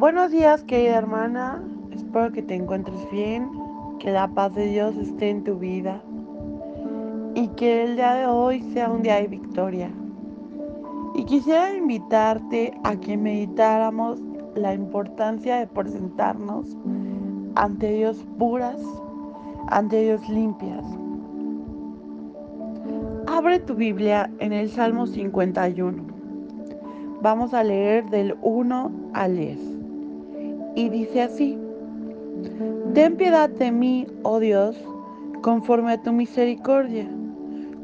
Buenos días, querida hermana. Espero que te encuentres bien, que la paz de Dios esté en tu vida y que el día de hoy sea un día de victoria. Y quisiera invitarte a que meditáramos la importancia de presentarnos ante Dios puras, ante Dios limpias. Abre tu Biblia en el Salmo 51. Vamos a leer del 1 al 10 y dice así, Ten piedad de mí, oh Dios, conforme a tu misericordia,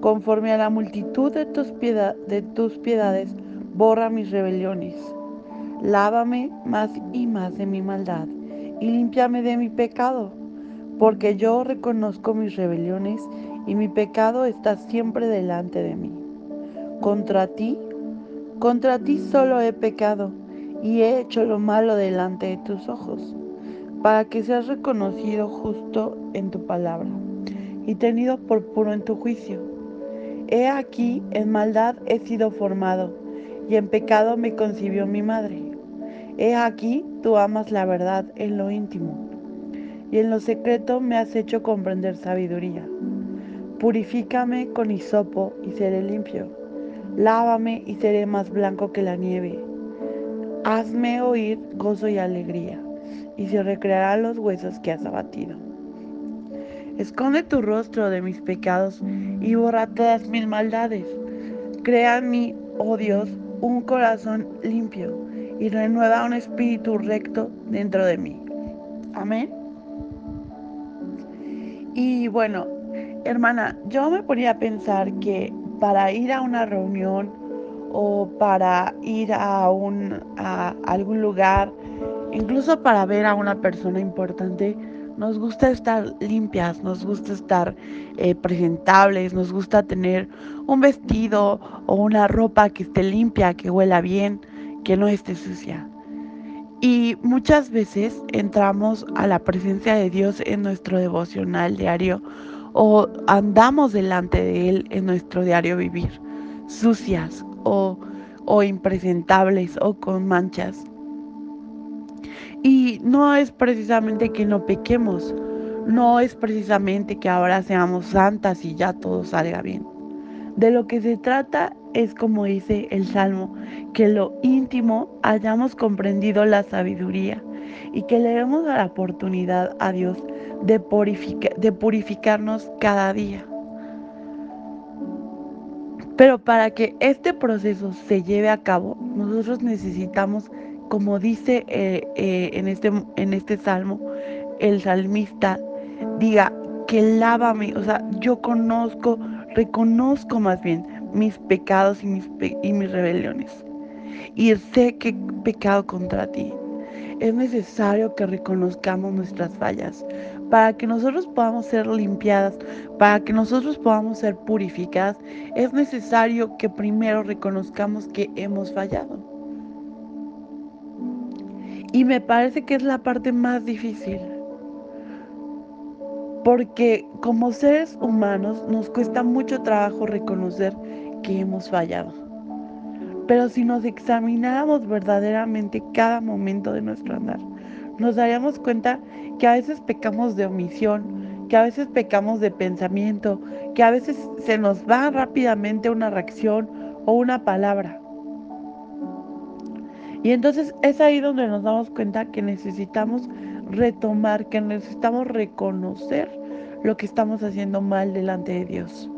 conforme a la multitud de tus, de tus piedades, borra mis rebeliones. Lávame más y más de mi maldad y límpiame de mi pecado, porque yo reconozco mis rebeliones y mi pecado está siempre delante de mí. Contra ti, contra ti solo he pecado y he hecho lo malo delante de tus ojos, para que seas reconocido justo en tu palabra y tenido por puro en tu juicio. He aquí, en maldad he sido formado, y en pecado me concibió mi madre. He aquí, tú amas la verdad en lo íntimo, y en lo secreto me has hecho comprender sabiduría. Purifícame con hisopo y seré limpio. Lávame y seré más blanco que la nieve. Hazme oír gozo y alegría, y se recrearán los huesos que has abatido. Esconde tu rostro de mis pecados y borra todas mis maldades. Crea en mí, oh Dios, un corazón limpio y renueva un espíritu recto dentro de mí. Amén. Y bueno, hermana, yo me ponía a pensar que para ir a una reunión o para ir a, un, a algún lugar, incluso para ver a una persona importante, nos gusta estar limpias, nos gusta estar eh, presentables, nos gusta tener un vestido o una ropa que esté limpia, que huela bien, que no esté sucia. Y muchas veces entramos a la presencia de Dios en nuestro devocional diario o andamos delante de Él en nuestro diario vivir, sucias, o, impresentables o con manchas. Y no es precisamente que no pequemos, no es precisamente que ahora seamos santas y ya todo salga bien. De lo que se trata es, como dice el Salmo, que lo íntimo hayamos comprendido la sabiduría y que le demos la oportunidad a Dios de, de purificarnos cada día. Pero para que este proceso se lleve a cabo, nosotros necesitamos, como dice eh, eh, en, este, en este salmo, el salmista, diga que lávame, o sea, yo conozco, reconozco más bien mis pecados y mis, y mis rebeliones. Y sé que he pecado contra ti. Es necesario que reconozcamos nuestras fallas para que nosotros podamos ser limpiadas, para que nosotros podamos ser purificadas, es necesario que primero reconozcamos que hemos fallado. Y me parece que es la parte más difícil. Porque como seres humanos nos cuesta mucho trabajo reconocer que hemos fallado. Pero si nos examináramos verdaderamente cada momento de nuestro andar, nos daríamos cuenta que a veces pecamos de omisión, que a veces pecamos de pensamiento, que a veces se nos va rápidamente una reacción o una palabra. Y entonces es ahí donde nos damos cuenta que necesitamos retomar, que necesitamos reconocer lo que estamos haciendo mal delante de Dios.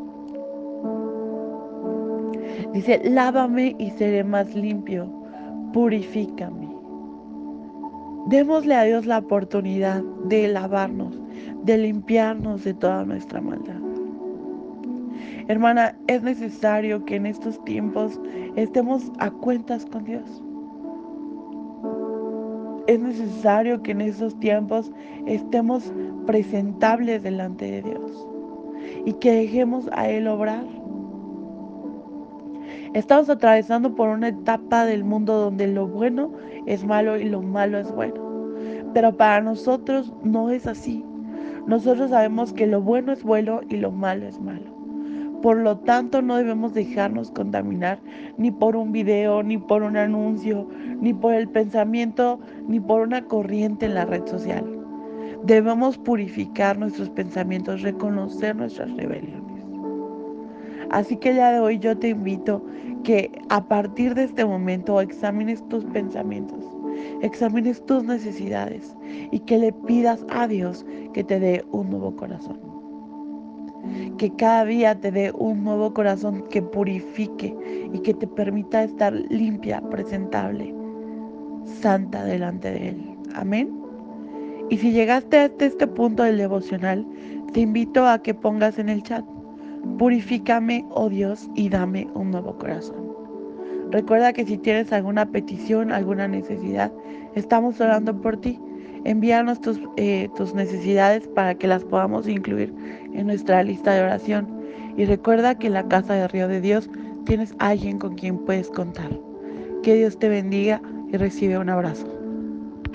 Dice, lávame y seré más limpio, purifícame. Démosle a Dios la oportunidad de lavarnos, de limpiarnos de toda nuestra maldad. Hermana, es necesario que en estos tiempos estemos a cuentas con Dios. Es necesario que en estos tiempos estemos presentables delante de Dios y que dejemos a Él obrar. Estamos atravesando por una etapa del mundo donde lo bueno es malo y lo malo es bueno. Pero para nosotros no es así. Nosotros sabemos que lo bueno es bueno y lo malo es malo. Por lo tanto, no debemos dejarnos contaminar ni por un video, ni por un anuncio, ni por el pensamiento, ni por una corriente en la red social. Debemos purificar nuestros pensamientos, reconocer nuestras rebeliones. Así que ya de hoy yo te invito que a partir de este momento examines tus pensamientos, examines tus necesidades y que le pidas a Dios que te dé un nuevo corazón. Que cada día te dé un nuevo corazón que purifique y que te permita estar limpia, presentable, santa delante de Él. Amén. Y si llegaste hasta este punto del devocional, te invito a que pongas en el chat, purifícame, oh Dios, y dame un nuevo corazón. Recuerda que si tienes alguna petición, alguna necesidad, estamos orando por ti. Envíanos tus, eh, tus necesidades para que las podamos incluir en nuestra lista de oración. Y recuerda que en la casa de Río de Dios tienes alguien con quien puedes contar. Que Dios te bendiga y recibe un abrazo.